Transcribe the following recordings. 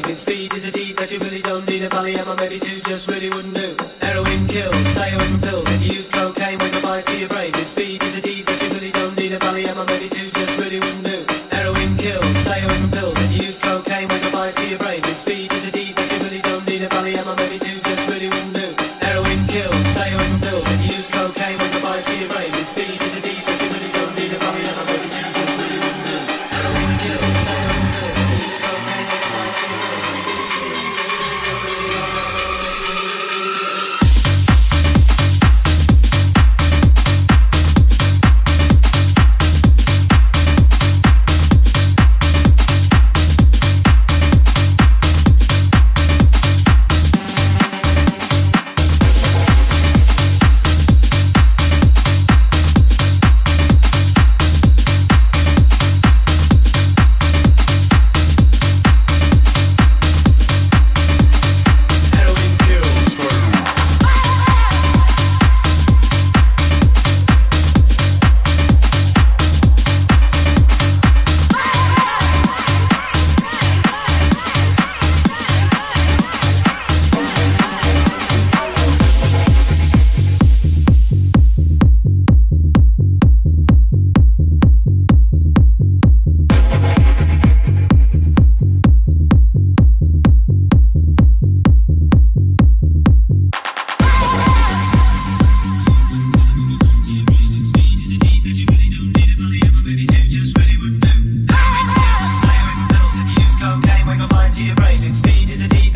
speed is a deed that you really don't need a Valium or maybe two just really wouldn't do. Heroin kills, stay away from pills. If you use cocaine, wake up bite to your brain. Speed is a deed that you really don't need a Valium or maybe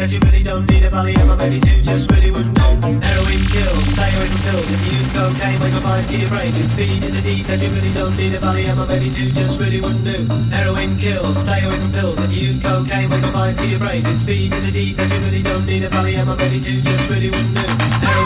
That you really don't need a Valium or maybe two just really wouldn't do. Heroin kills, stay away from pills. If you use cocaine, wake up bite to your brain. And speed is a deed that you really don't need a Valium or maybe two just really wouldn't do. Heroin kills, stay away from pills. If you use cocaine, wake up bite to your brain. And speed is a deed that you really don't need a Valium or maybe two just really wouldn't do. Heroin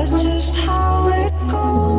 That's just how it goes.